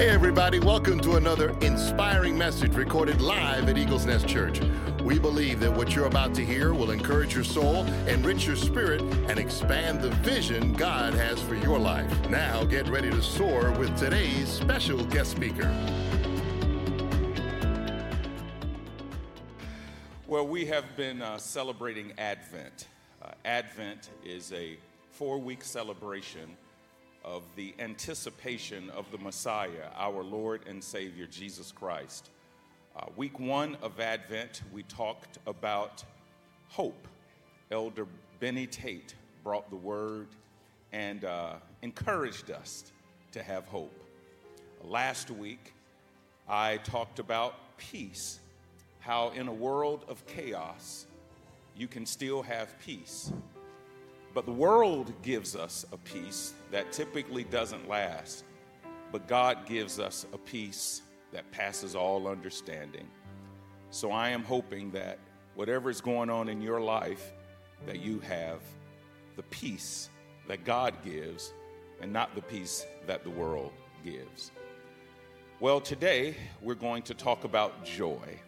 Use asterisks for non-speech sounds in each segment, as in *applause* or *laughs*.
Hey, everybody, welcome to another inspiring message recorded live at Eagles Nest Church. We believe that what you're about to hear will encourage your soul, enrich your spirit, and expand the vision God has for your life. Now, get ready to soar with today's special guest speaker. Well, we have been uh, celebrating Advent. Uh, Advent is a four week celebration of the anticipation of the Messiah, our Lord and Savior, Jesus Christ. Uh, week one of Advent, we talked about hope. Elder Benny Tate brought the word and uh, encouraged us to have hope. Last week, I talked about peace, how in a world of chaos, you can still have peace. But the world gives us a peace that typically doesn't last, but God gives us a peace that passes all understanding. So I am hoping that whatever is going on in your life, that you have the peace that God gives and not the peace that the world gives. Well, today we're going to talk about joy.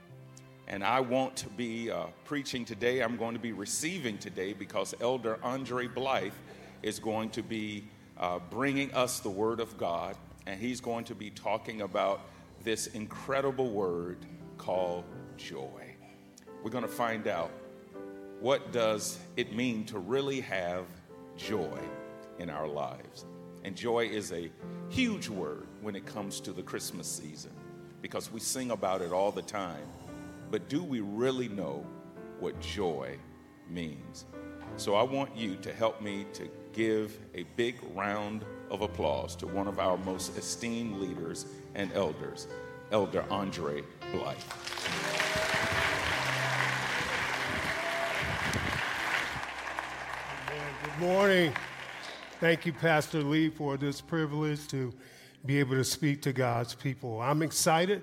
And I won't be uh, preaching today, I'm going to be receiving today because Elder Andre Blythe is going to be uh, bringing us the Word of God, and he's going to be talking about this incredible word called joy. We're going to find out what does it mean to really have joy in our lives. And joy is a huge word when it comes to the Christmas season because we sing about it all the time. But do we really know what joy means? So I want you to help me to give a big round of applause to one of our most esteemed leaders and elders, Elder Andre Blythe. Good morning. Thank you, Pastor Lee, for this privilege to be able to speak to God's people. I'm excited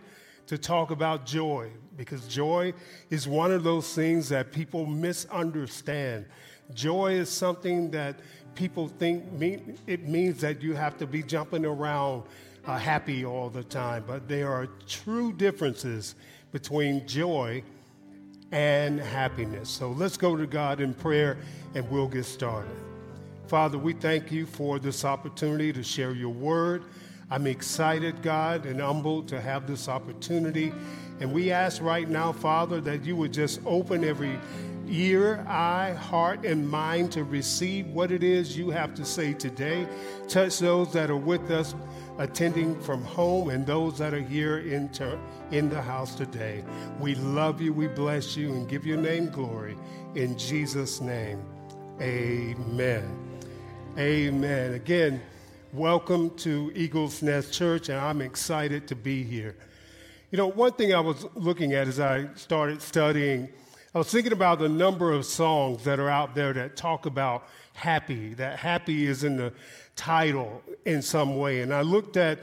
to talk about joy because joy is one of those things that people misunderstand. Joy is something that people think mean, it means that you have to be jumping around uh, happy all the time, but there are true differences between joy and happiness. So let's go to God in prayer and we'll get started. Father, we thank you for this opportunity to share your word. I'm excited, God, and humbled to have this opportunity. And we ask right now, Father, that you would just open every ear, eye, heart, and mind to receive what it is you have to say today. Touch those that are with us attending from home and those that are here in, ter- in the house today. We love you, we bless you, and give your name glory. In Jesus' name, amen. Amen. Again, Welcome to Eagles Nest Church, and I'm excited to be here. You know, one thing I was looking at as I started studying, I was thinking about the number of songs that are out there that talk about happy, that happy is in the title in some way. And I looked at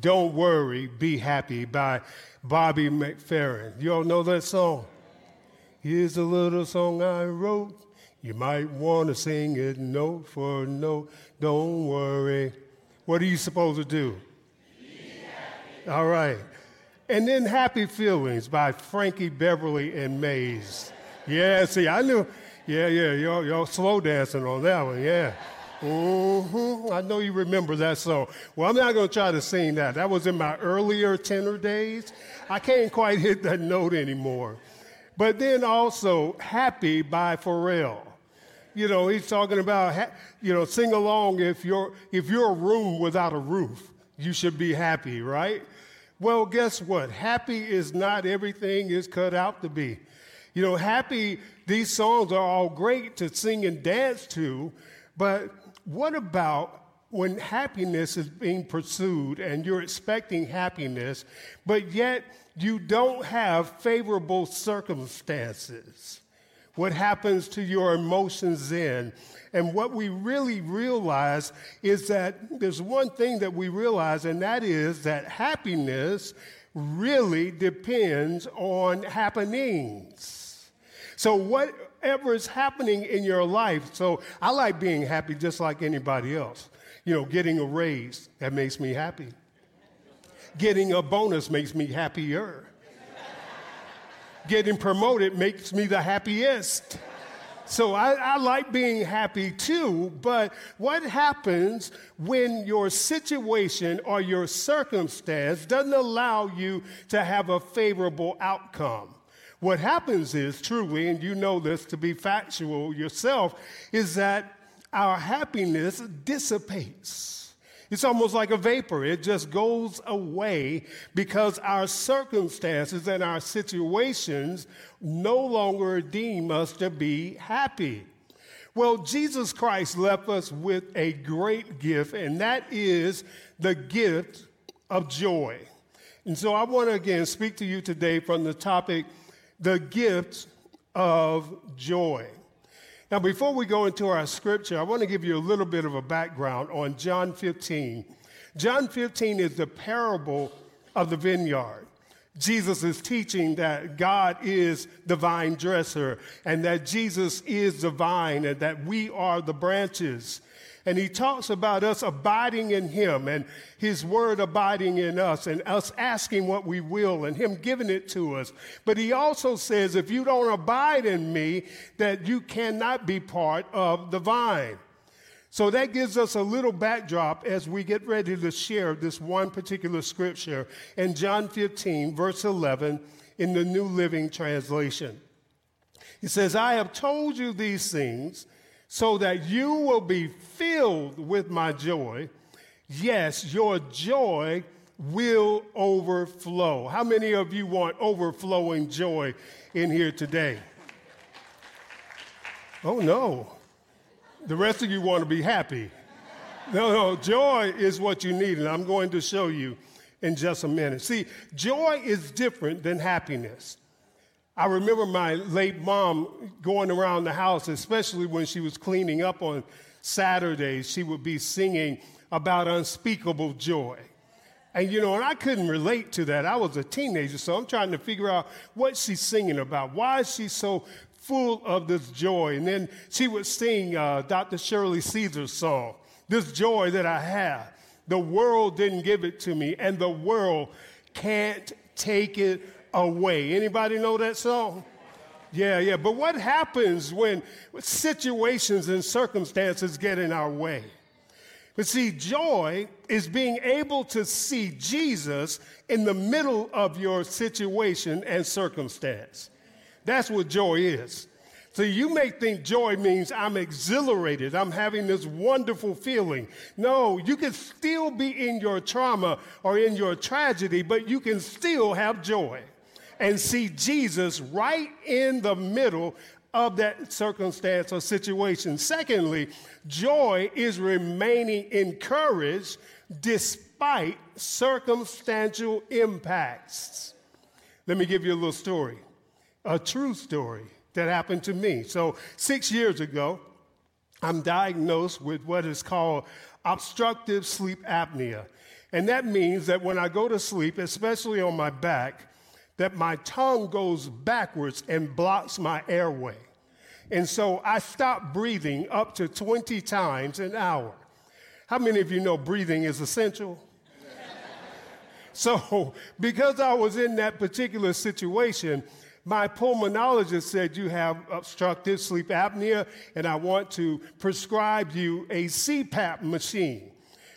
Don't Worry, Be Happy by Bobby McFerrin. You all know that song? Here's a little song I wrote. You might want to sing it note for note. Don't worry. What are you supposed to do? All right. And then Happy Feelings by Frankie Beverly and Maze. Yeah, see, I knew. Yeah, yeah, y'all, y'all slow dancing on that one. Yeah. Mm-hmm. I know you remember that song. Well, I'm not going to try to sing that. That was in my earlier tenor days. I can't quite hit that note anymore. But then also Happy by Pharrell. You know, he's talking about, you know, sing along if you're, if you're a room without a roof, you should be happy, right? Well, guess what? Happy is not everything is cut out to be. You know, happy, these songs are all great to sing and dance to, but what about when happiness is being pursued and you're expecting happiness, but yet you don't have favorable circumstances? What happens to your emotions then. And what we really realize is that there's one thing that we realize, and that is that happiness really depends on happenings. So, whatever is happening in your life, so I like being happy just like anybody else. You know, getting a raise, that makes me happy. Getting a bonus makes me happier. Getting promoted makes me the happiest. So I, I, like being happy too, but what happens when your situation or your circumstance doesn't allow you to have a favorable outcome? What happens is, truly, and you know this to be factual yourself, is that our happiness dissipates. It's almost like a vapor. It just goes away because our circumstances and our situations no longer deem us to be happy. Well, Jesus Christ left us with a great gift, and that is the gift of joy. And so I want to again speak to you today from the topic, the gift of joy. Now, before we go into our scripture, I want to give you a little bit of a background on John 15. John 15 is the parable of the vineyard. Jesus is teaching that God is the vine dresser and that Jesus is the vine and that we are the branches. And he talks about us abiding in him and his word abiding in us and us asking what we will and him giving it to us. But he also says, if you don't abide in me, that you cannot be part of the vine. So that gives us a little backdrop as we get ready to share this one particular scripture in John 15, verse 11, in the New Living Translation. He says, I have told you these things so that you will be filled with my joy. Yes, your joy will overflow. How many of you want overflowing joy in here today? Oh, no. The rest of you want to be happy. No, no, joy is what you need, and I'm going to show you in just a minute. See, joy is different than happiness. I remember my late mom going around the house, especially when she was cleaning up on Saturdays, she would be singing about unspeakable joy. And you know, and I couldn't relate to that. I was a teenager, so I'm trying to figure out what she's singing about. Why is she so full of this joy? And then she would sing uh, Dr. Shirley Caesar's song, This Joy That I Have. The world didn't give it to me, and the world can't take it away. Anybody know that song? Yeah, yeah. But what happens when situations and circumstances get in our way? But see, joy is being able to see Jesus in the middle of your situation and circumstance. That's what joy is. So you may think joy means I'm exhilarated, I'm having this wonderful feeling. No, you can still be in your trauma or in your tragedy, but you can still have joy and see Jesus right in the middle of that circumstance or situation. Secondly, joy is remaining encouraged despite circumstantial impacts. Let me give you a little story, a true story that happened to me. So, six years ago, I'm diagnosed with what is called obstructive sleep apnea. And that means that when I go to sleep, especially on my back, that my tongue goes backwards and blocks my airway. And so I stop breathing up to 20 times an hour. How many of you know breathing is essential? *laughs* so, because I was in that particular situation, my pulmonologist said, You have obstructive sleep apnea, and I want to prescribe you a CPAP machine.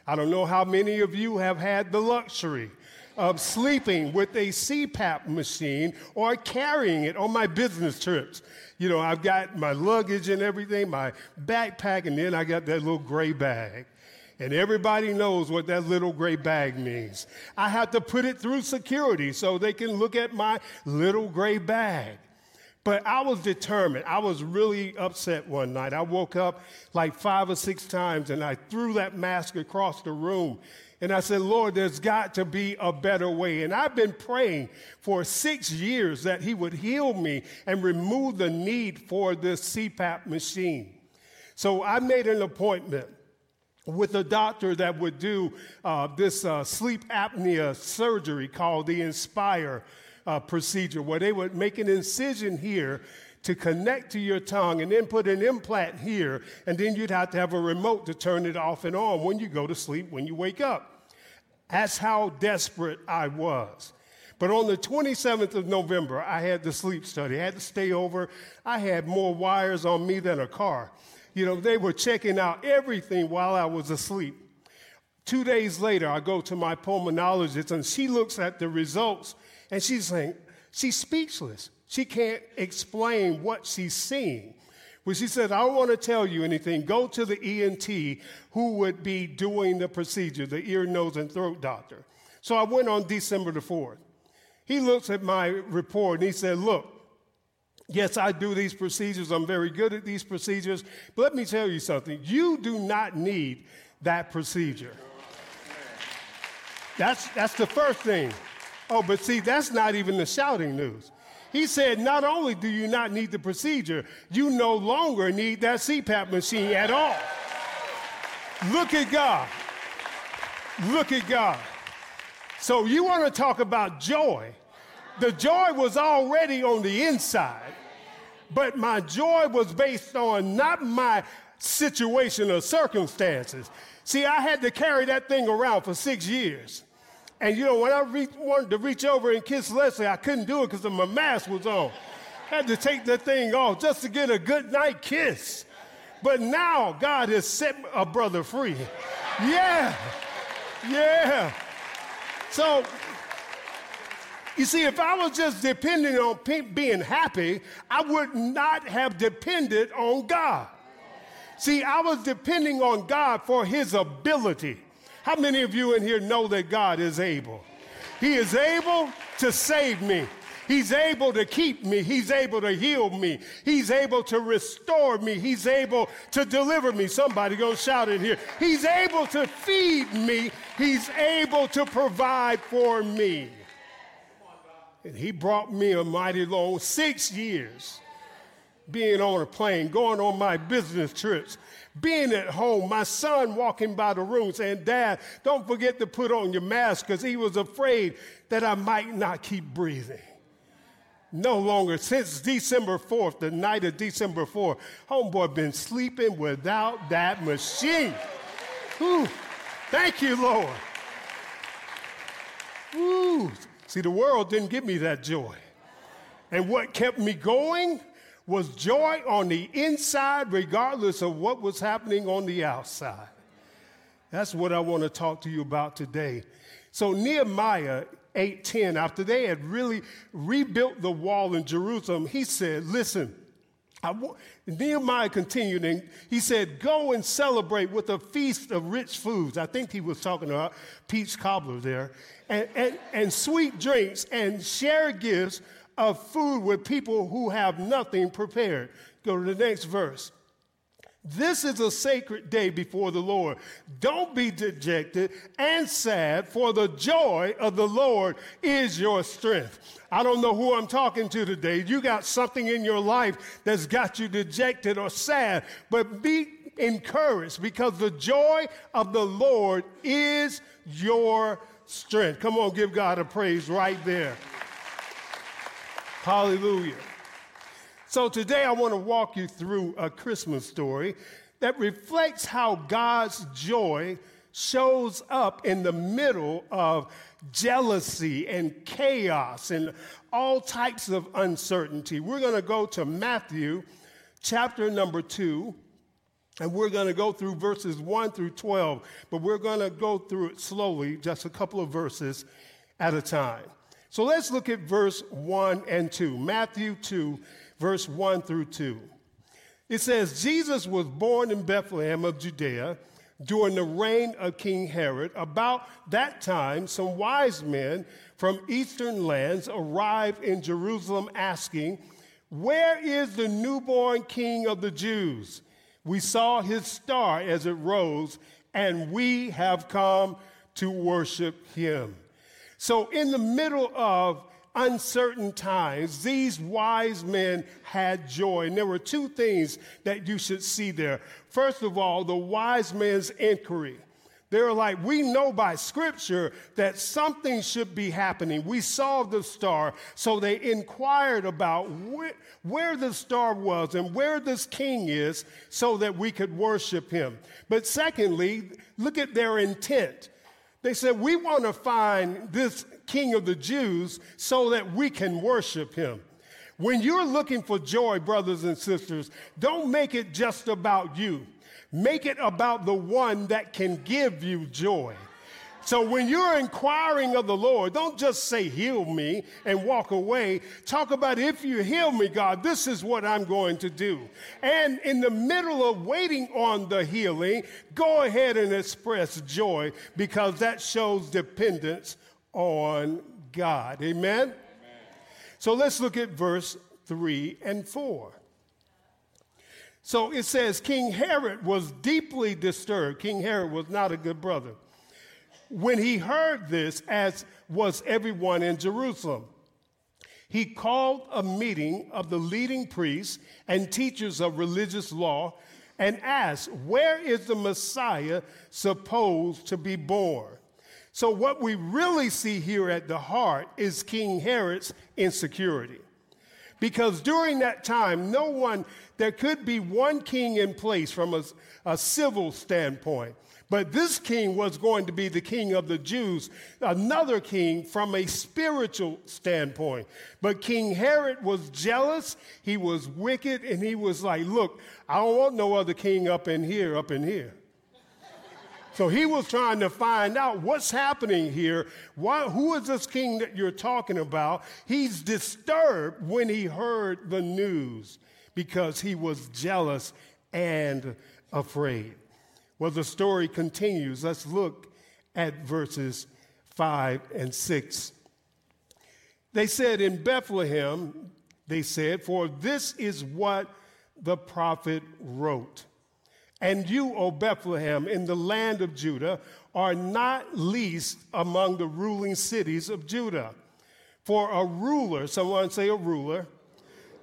I don't know how many of you have had the luxury of sleeping with a CPAP machine or carrying it on my business trips. You know, I've got my luggage and everything, my backpack, and then I got that little gray bag. And everybody knows what that little gray bag means. I have to put it through security so they can look at my little gray bag. But I was determined. I was really upset one night. I woke up like five or six times and I threw that mask across the room and I said, Lord, there's got to be a better way. And I've been praying for six years that He would heal me and remove the need for this CPAP machine. So I made an appointment with a doctor that would do uh, this uh, sleep apnea surgery called the Inspire uh, procedure, where they would make an incision here to connect to your tongue and then put an implant here, and then you'd have to have a remote to turn it off and on when you go to sleep, when you wake up. That's how desperate I was. But on the 27th of November, I had the sleep study. I had to stay over. I had more wires on me than a car. You know, they were checking out everything while I was asleep. Two days later, I go to my pulmonologist and she looks at the results and she's saying, she's speechless. She can't explain what she's seeing. When she said, I don't want to tell you anything, go to the ENT who would be doing the procedure, the ear, nose, and throat doctor. So I went on December the 4th. He looks at my report and he said, Look, yes, I do these procedures. I'm very good at these procedures. But let me tell you something you do not need that procedure. That's, that's the first thing. Oh, but see, that's not even the shouting news. He said, not only do you not need the procedure, you no longer need that CPAP machine at all. Look at God. Look at God. So you want to talk about joy. The joy was already on the inside, but my joy was based on not my situation or circumstances. See, I had to carry that thing around for six years. And you know, when I wanted to reach over and kiss Leslie, I couldn't do it because my mask was on. Had to take the thing off just to get a good night kiss. But now God has set a brother free. Yeah, yeah. So, you see, if I was just depending on being happy, I would not have depended on God. See, I was depending on God for his ability. How many of you in here know that God is able? He is able to save me. He's able to keep me. He's able to heal me. He's able to restore me. He's able to deliver me. Somebody gonna shout it here. He's able to feed me. He's able to provide for me. And he brought me a mighty long six years being on a plane, going on my business trips, being at home, my son walking by the room saying, Dad, don't forget to put on your mask because he was afraid that I might not keep breathing. No longer, since December 4th, the night of December 4th, homeboy been sleeping without that machine. Whew. Thank you, Lord. Woo. See, the world didn't give me that joy. And what kept me going was joy on the inside, regardless of what was happening on the outside. That's what I want to talk to you about today. So Nehemiah 8:10, after they had really rebuilt the wall in Jerusalem, he said, "Listen." Nehemiah continued and he said, Go and celebrate with a feast of rich foods. I think he was talking about peach cobbler there, and, and, and sweet drinks, and share gifts of food with people who have nothing prepared. Go to the next verse. This is a sacred day before the Lord. Don't be dejected and sad, for the joy of the Lord is your strength. I don't know who I'm talking to today. You got something in your life that's got you dejected or sad, but be encouraged because the joy of the Lord is your strength. Come on, give God a praise right there. Hallelujah. So today I want to walk you through a Christmas story that reflects how God's joy shows up in the middle of jealousy and chaos and all types of uncertainty. We're going to go to Matthew chapter number 2 and we're going to go through verses 1 through 12, but we're going to go through it slowly, just a couple of verses at a time. So let's look at verse 1 and 2. Matthew 2, verse 1 through 2. It says, Jesus was born in Bethlehem of Judea during the reign of King Herod. About that time, some wise men from eastern lands arrived in Jerusalem asking, Where is the newborn king of the Jews? We saw his star as it rose, and we have come to worship him. So, in the middle of uncertain times, these wise men had joy. And there were two things that you should see there. First of all, the wise men's inquiry. They were like, we know by scripture that something should be happening. We saw the star. So they inquired about where, where, the star was and where this king is so that we could worship him. But secondly, look at their intent. They said, We want to find this king of the Jews so that we can worship him. When you're looking for joy, brothers and sisters, don't make it just about you. Make it about the one that can give you joy. So when you're inquiring of the Lord, don't just say, heal me and walk away. Talk about, if you heal me, God, this is what I'm going to do. And in the middle of waiting on the healing, go ahead and express joy because that shows dependence on God. Amen? Amen. So let's look at verse 3 and 4. So it says, King Herod was deeply disturbed. King Herod was not a good brother when he heard this, as was everyone in Jerusalem, he called a meeting of the leading priests and teachers of religious law and asked, Where is the Messiah supposed to be born? So, what we really see here at the heart is King Herod's insecurity. Because during that time, no one, there could be one king in place from a, a civil standpoint. But this king was going to be the king of the Jews, another king from a spiritual standpoint. But King Herod was jealous, he was wicked, and he was like, Look, I don't want no other king up in here, up in here. So he was trying to find out what's happening here. Why, who is this king that you're talking about? He's disturbed when he heard the news because he was jealous and afraid. Well, the story continues. Let's look at verses 5 and 6. They said, In Bethlehem, they said, For this is what the prophet wrote. And you, O Bethlehem, in the land of Judah, are not least among the ruling cities of Judah. For a ruler, someone say a ruler,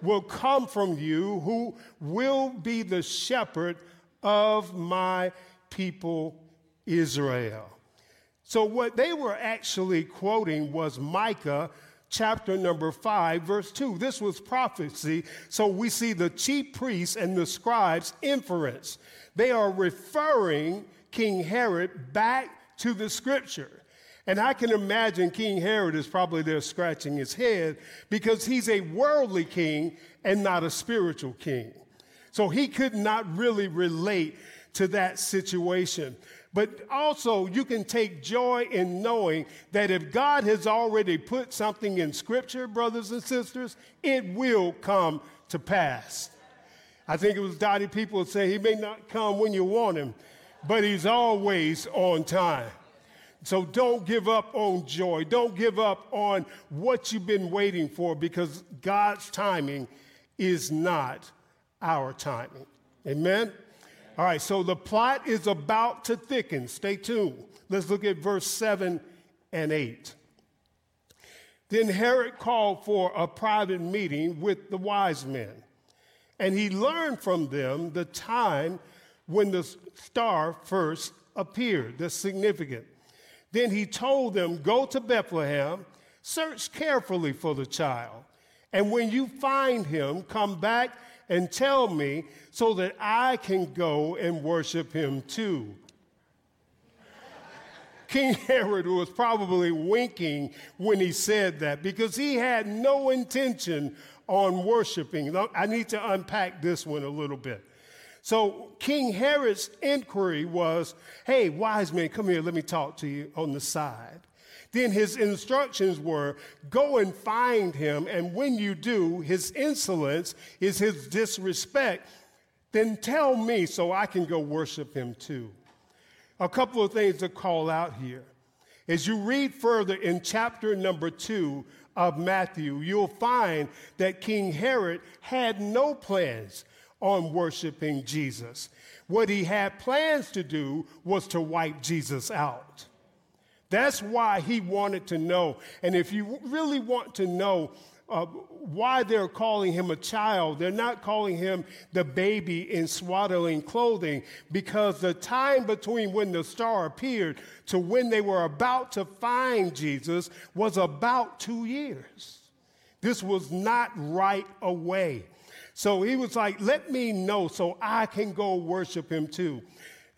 will come from you who will be the shepherd of my people Israel. So, what they were actually quoting was Micah chapter number 5, verse 2. This was prophecy. So, we see the chief priests and the scribes' inference. They are referring King Herod back to the scripture. And I can imagine King Herod is probably there scratching his head because he's a worldly king and not a spiritual king. So he could not really relate to that situation. But also, you can take joy in knowing that if God has already put something in Scripture, brothers and sisters, it will come to pass. I think it was Dottie Peoples say he may not come when you want him, but he's always on time. So don't give up on joy. Don't give up on what you've been waiting for because God's timing is not our timing. Amen? All right, so the plot is about to thicken. Stay tuned. Let's look at verse 7 and 8. Then Herod called for a private meeting with the wise men, and he learned from them the time when the star first appeared. That's significant. Then he told them, Go to Bethlehem, search carefully for the child, and when you find him, come back and tell me so that I can go and worship him too. King *laughs* Herod was probably winking when he said that because he had no intention on worshiping. I need to unpack this one a little bit. So, King Herod's inquiry was hey, wise men, come here, let me talk to you on the side. Then his instructions were go and find him, and when you do, his insolence is his disrespect, then tell me so I can go worship him too. A couple of things to call out here. As you read further in chapter number two of Matthew, you'll find that King Herod had no plans on worshiping Jesus. What he had plans to do was to wipe Jesus out. That's why he wanted to know. And if you really want to know uh, why they're calling him a child, they're not calling him the baby in swaddling clothing because the time between when the star appeared to when they were about to find Jesus was about two years. This was not right away. So he was like, let me know so I can go worship him too.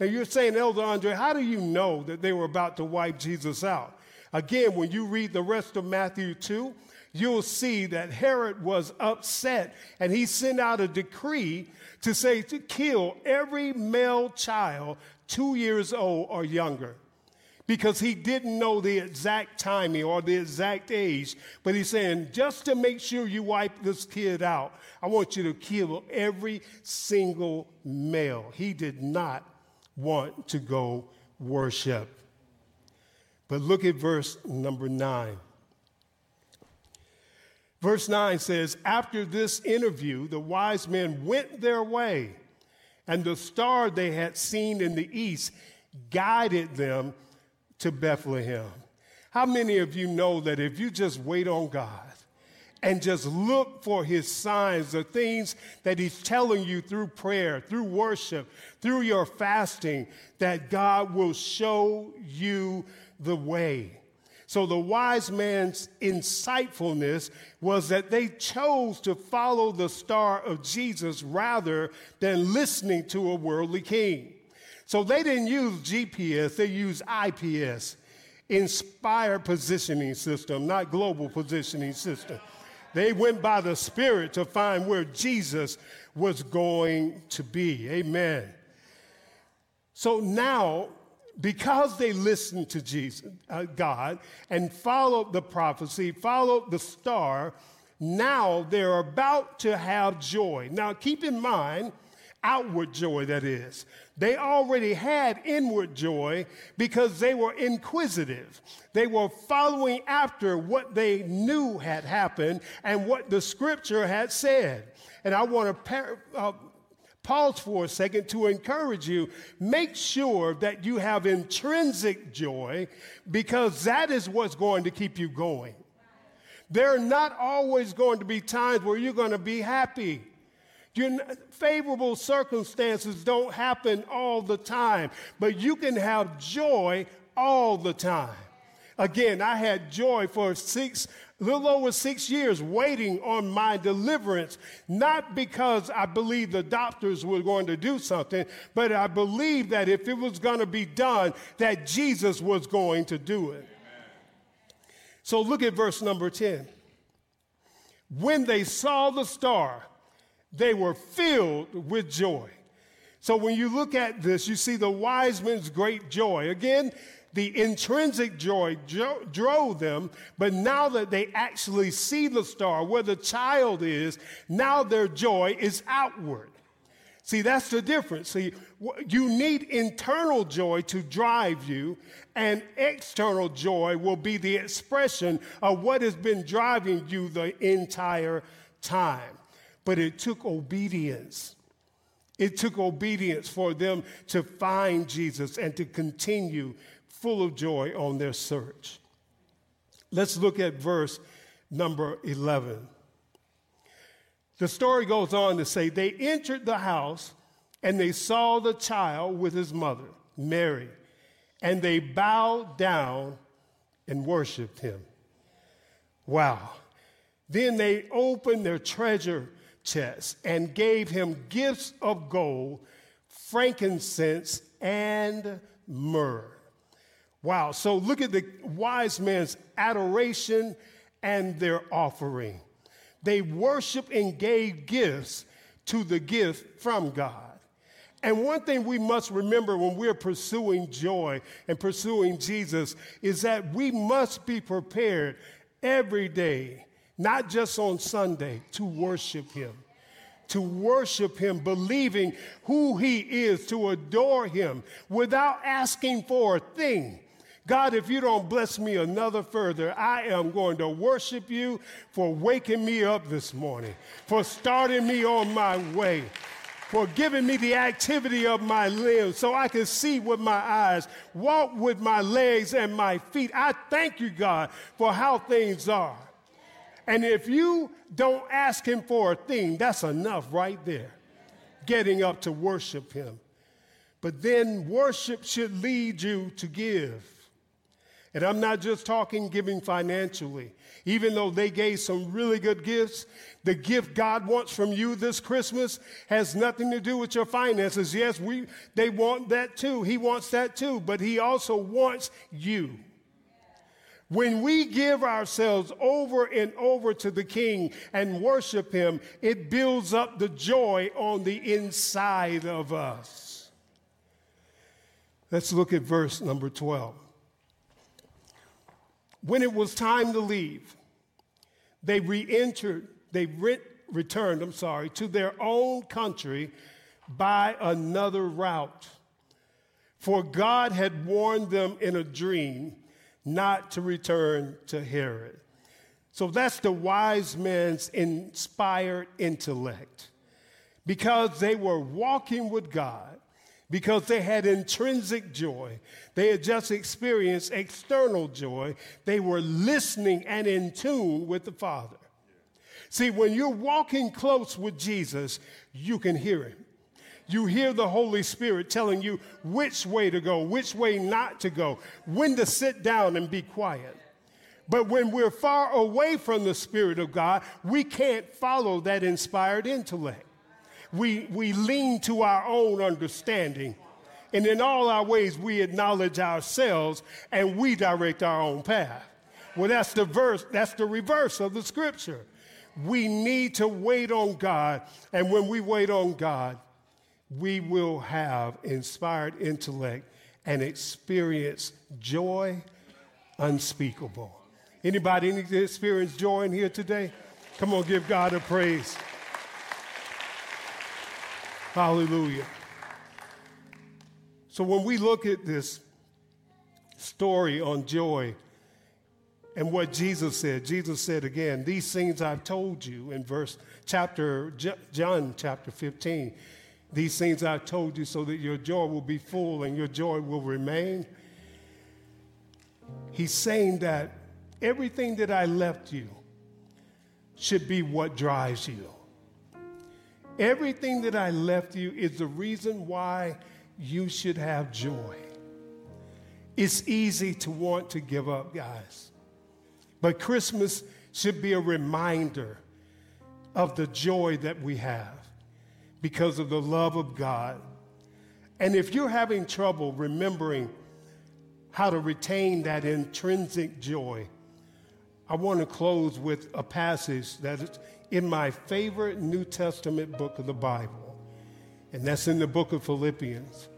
Now you're saying, Elder Andre, how do you know that they were about to wipe Jesus out? Again, when you read the rest of Matthew 2, you'll see that Herod was upset and he sent out a decree to say to kill every male child two years old or younger because he didn't know the exact timing or the exact age. But he's saying, just to make sure you wipe this kid out, I want you to kill every single male. He did not want to go worship. But look at verse number nine. Verse 9 says, After this interview, the wise men went their way, and the star they had seen in the east guided them to Bethlehem. How many of you know that if you just wait on God and just look for his signs, the things that he's telling you through prayer, through worship, through your fasting, that God will show you the way? So the wise man's insightfulness was that they chose to follow the star of Jesus rather than listening to a worldly king. So they didn't use GPS, they used IPS, Inspired Positioning System, not Global Positioning System. They went by the Spirit to find where Jesus was going to be. Amen. So now, because they listened to Jesus, uh, God, and followed the prophecy, followed the star, now they're about to have joy. Now, keep in mind, outward joy, that is. They already had inward joy because they were inquisitive. They were following after what they knew had happened and what the scripture had said. And I want to par- uh, pause for a second to encourage you make sure that you have intrinsic joy because that is what's going to keep you going. There are not always going to be times where you're going to be happy. Your favorable circumstances don't happen all the time, but you can have joy all the time. Again, I had joy for six, little over six years waiting on my deliverance, not because I believed the doctors were going to do something, but I believed that if it was going to be done, that Jesus was going to do it. So look at verse number 10. When they saw the star, they were filled with joy. So when you look at this, you see the wise men's great joy. Again, the intrinsic joy jo- drove them, but now that they actually see the star, where the child is, now their joy is outward. See, that's the difference. See, you need internal joy to drive you, and external joy will be the expression of what has been driving you the entire time but it took obedience. It took obedience for them to find Jesus and to continue full of joy on their search. Let's look at verse number 11. The story goes on to say they entered the house and they saw the child with his mother, Mary, and they bowed down and worshiped him. Wow. Then they opened their treasure chest and gave him gifts of gold, frankincense, and myrrh. Wow. So look at the wise men's adoration and their offering. They worshiped and gave gifts to the gift from God. And one thing we must remember when we're pursuing joy and pursuing Jesus is that we must be prepared every day not just on Sunday, to worship Him. To worship Him, believing who He is, to adore Him without asking for a thing. God, if you don't bless me another further, I am going to worship you for waking me up this morning, for starting me on my way, for giving me the activity of my limbs so I can see with my eyes, walk with my legs and my feet. I thank you, God, for how things are. And if you don't ask him for a thing, that's enough right there. Getting up to worship him. But then worship should lead you to give. And I'm not just talking giving financially. Even though they gave some really good gifts, the gift God wants from you this Christmas has nothing to do with your finances. Yes, we, they want that too. He wants that too, but He also wants you. When we give ourselves over and over to the King and worship Him, it builds up the joy on the inside of us. Let's look at verse number 12. When it was time to leave, they re entered, they re- returned, I'm sorry, to their own country by another route. For God had warned them in a dream not to return to Herod. So that's the wise men's inspired intellect. Because they were walking with God, because they had intrinsic joy, they had just experienced external joy, they were listening and in tune with the Father. See, when you're walking close with Jesus, you can hear him you hear the Holy Spirit telling you which way to go, which way not to go, when to sit down and be quiet. But when we're far away from the Spirit of God, we can't follow that inspired intellect. We, we lean to our own understanding. And in all our ways, we acknowledge ourselves and we direct our own path. Well, that's the verse, that's the reverse of the scripture. We need to wait on God. And when we wait on God, we will have inspired intellect and experience joy unspeakable. Anybody need to experience joy in here today? Come on, give God a praise. Hallelujah. So when we look at this story on joy and what Jesus said, Jesus said again, these things I've told you in verse chapter John chapter 15. These things I've told you so that your joy will be full and your joy will remain. He's saying that everything that I left you should be what drives you. Everything that I left you is the reason why you should have joy. It's easy to want to give up, guys. But Christmas should be a reminder of the joy that we have because of the love of God. And if you're having trouble remembering how to retain that intrinsic joy, I want to close with a passage that is in my favorite New Testament book of the Bible, and that's in the book of Philippians.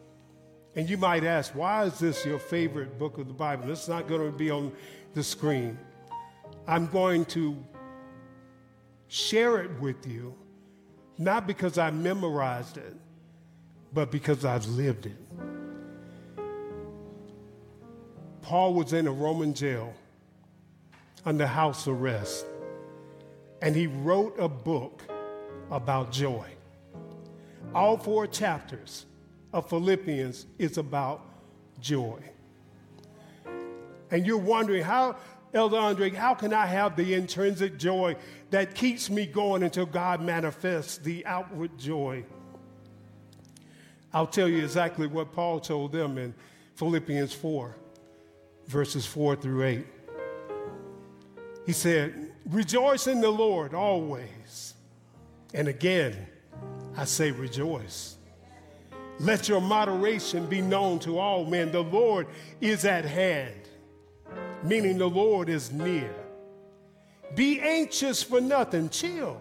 And you might ask, why is this your favorite book of the Bible? It's not going to be on the screen. I'm going to share it with you not because I memorized it, but because I've lived it. Paul was in a Roman jail under house arrest, and he wrote a book about joy. All four chapters of Philippians is about joy. And you're wondering how Elder Andre, how can I have the intrinsic joy that keeps me going until God manifests the outward joy? I'll tell you exactly what Paul told them in Philippians 4, verses 4 through 8. He said, Rejoice in the Lord always. And again, I say rejoice. Let your moderation be known to all men. The Lord is at hand meaning the Lord is near. Be anxious for nothing, chill.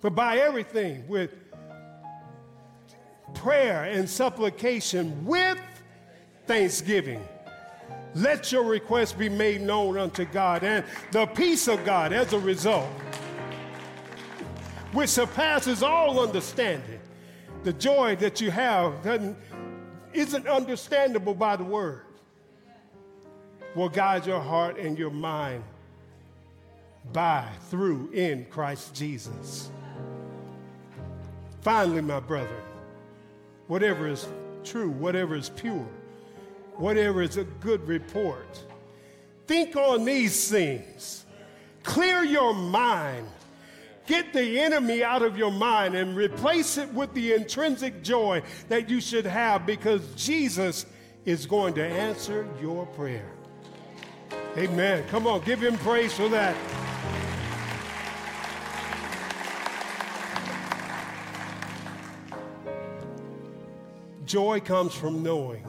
But by everything with prayer and supplication with thanksgiving. Let your requests be made known unto God, and the peace of God as a result, which surpasses all understanding. The joy that you have isn't understandable by the word will guide your heart and your mind by, through, in Christ Jesus. Finally, my brother, whatever is true, whatever is pure, whatever is a good report, think on these things. Clear your mind. Get the enemy out of your mind and replace it with the intrinsic joy that you should have because Jesus is going to answer your prayer. Amen. Come on, give him praise for that. Joy comes from knowing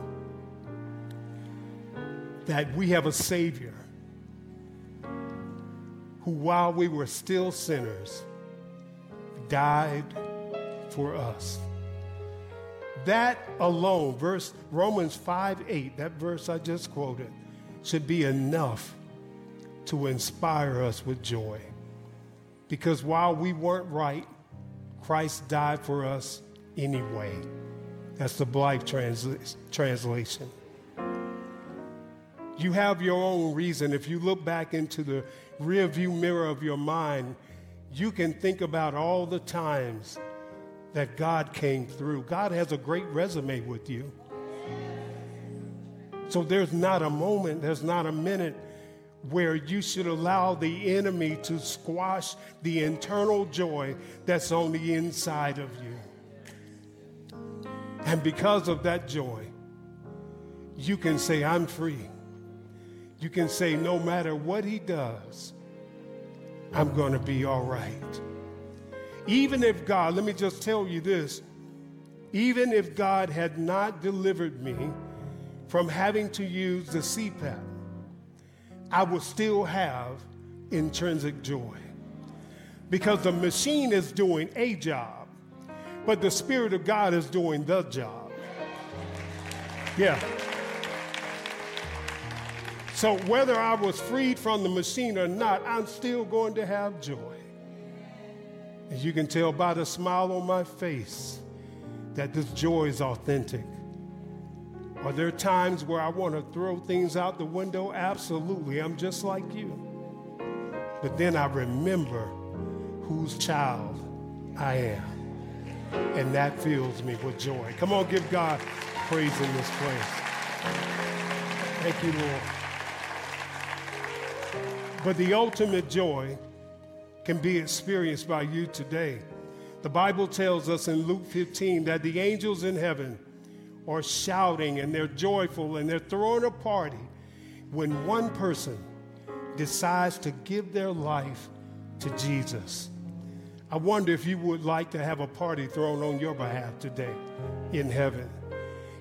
that we have a Savior who, while we were still sinners, died for us. That alone, verse Romans 5 8, that verse I just quoted, should be enough to inspire us with joy. Because while we weren't right, Christ died for us anyway. That's the Blythe transla- translation. You have your own reason. If you look back into the rearview mirror of your mind, you can think about all the times that God came through. God has a great resume with you. So there's not a moment, there's not a minute where you should allow the enemy to squash the internal joy that's on the inside of you. And because of that joy, you can say, I'm free. You can say, no matter what he does, I'm going to be all right. Even if God, let me just tell you this, even if God had not delivered me from having to use the CPAP, I will still have intrinsic joy. Because the machine is doing a job but the Spirit of God is doing the job. Yeah. So whether I was freed from the machine or not, I'm still going to have joy. As you can tell by the smile on my face that this joy is authentic. Are there times where I want to throw things out the window? Absolutely. I'm just like you. But then I remember whose child I am and that fills me with joy. Come on, give God praise in this place. Thank you, Lord. But the ultimate joy can be experienced by you today. The Bible tells us in Luke 15 that the angels in heaven are shouting and they're joyful and they're throwing a party when one person decides to give their life to Jesus. I wonder if you would like to have a party thrown on your behalf today in heaven.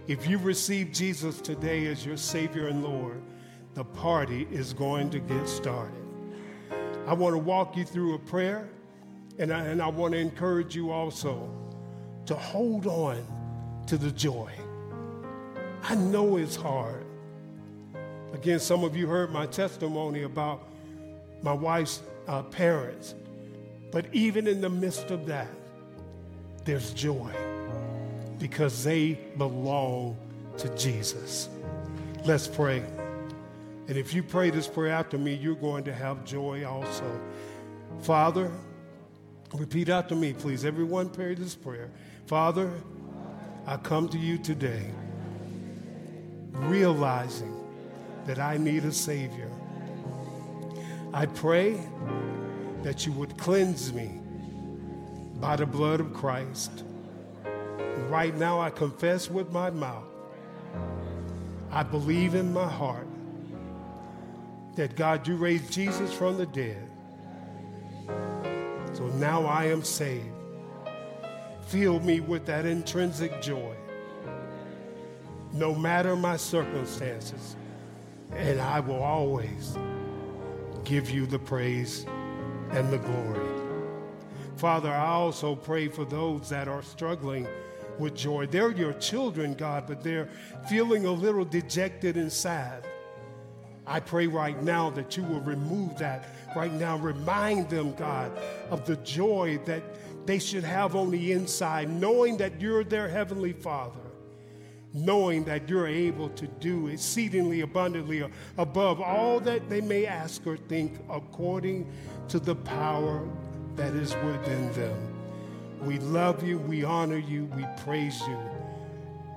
If you receive Jesus today as your Savior and Lord, the party is going to get started. I want to walk you through a prayer, and I, and I want to encourage you also to hold on to the joy. I know it's hard. Again, some of you heard my testimony about my wife's uh, parents but even in the midst of that, there's joy because they belong to Jesus. Let's pray. And if you pray this prayer after me, you're going to have joy also. Father, repeat after me, please. Everyone pray this prayer. Father, I come to you today realizing that I need a Savior. I pray that you would cleanse me by the blood of Christ. Right now, I confess with my mouth, I believe in my heart that God, you raised Jesus from the dead. So now I am saved. Fill me with that intrinsic joy, no matter my circumstances, and I will always give you the praise and the glory. Father, I also pray for those that are struggling with joy. They're your children, God, but they're feeling a little dejected and sad. I pray right now that you will remove that right now. Remind them, God, of the joy that they should have on the inside, knowing that you're their heavenly Father knowing that you're able to do exceedingly abundantly above all that they may ask or think according to the power that is within them. We love you, we honor you, we praise you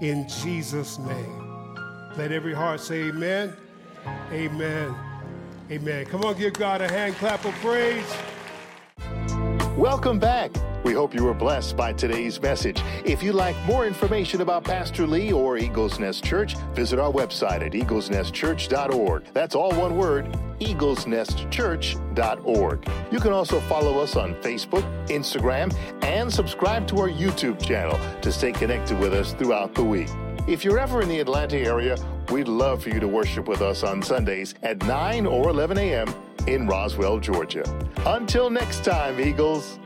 in Jesus' name. Let every heart say amen. Amen. Amen. Come on, give God a hand clap of praise. Welcome back. We hope you were blessed by today's message. If you'd like more information about Pastor Lee or Eagles Nest Church, visit our website at eaglesnestchurch.org. That's all one word, eaglesnestchurch.org. You can also follow us on Facebook, Instagram, and subscribe to our YouTube channel to stay connected with us throughout the week. If you're ever in the Atlanta area, we'd love for you to worship with us on Sundays at 9 or 11 a.m. in Roswell, Georgia. Until next time, Eagles.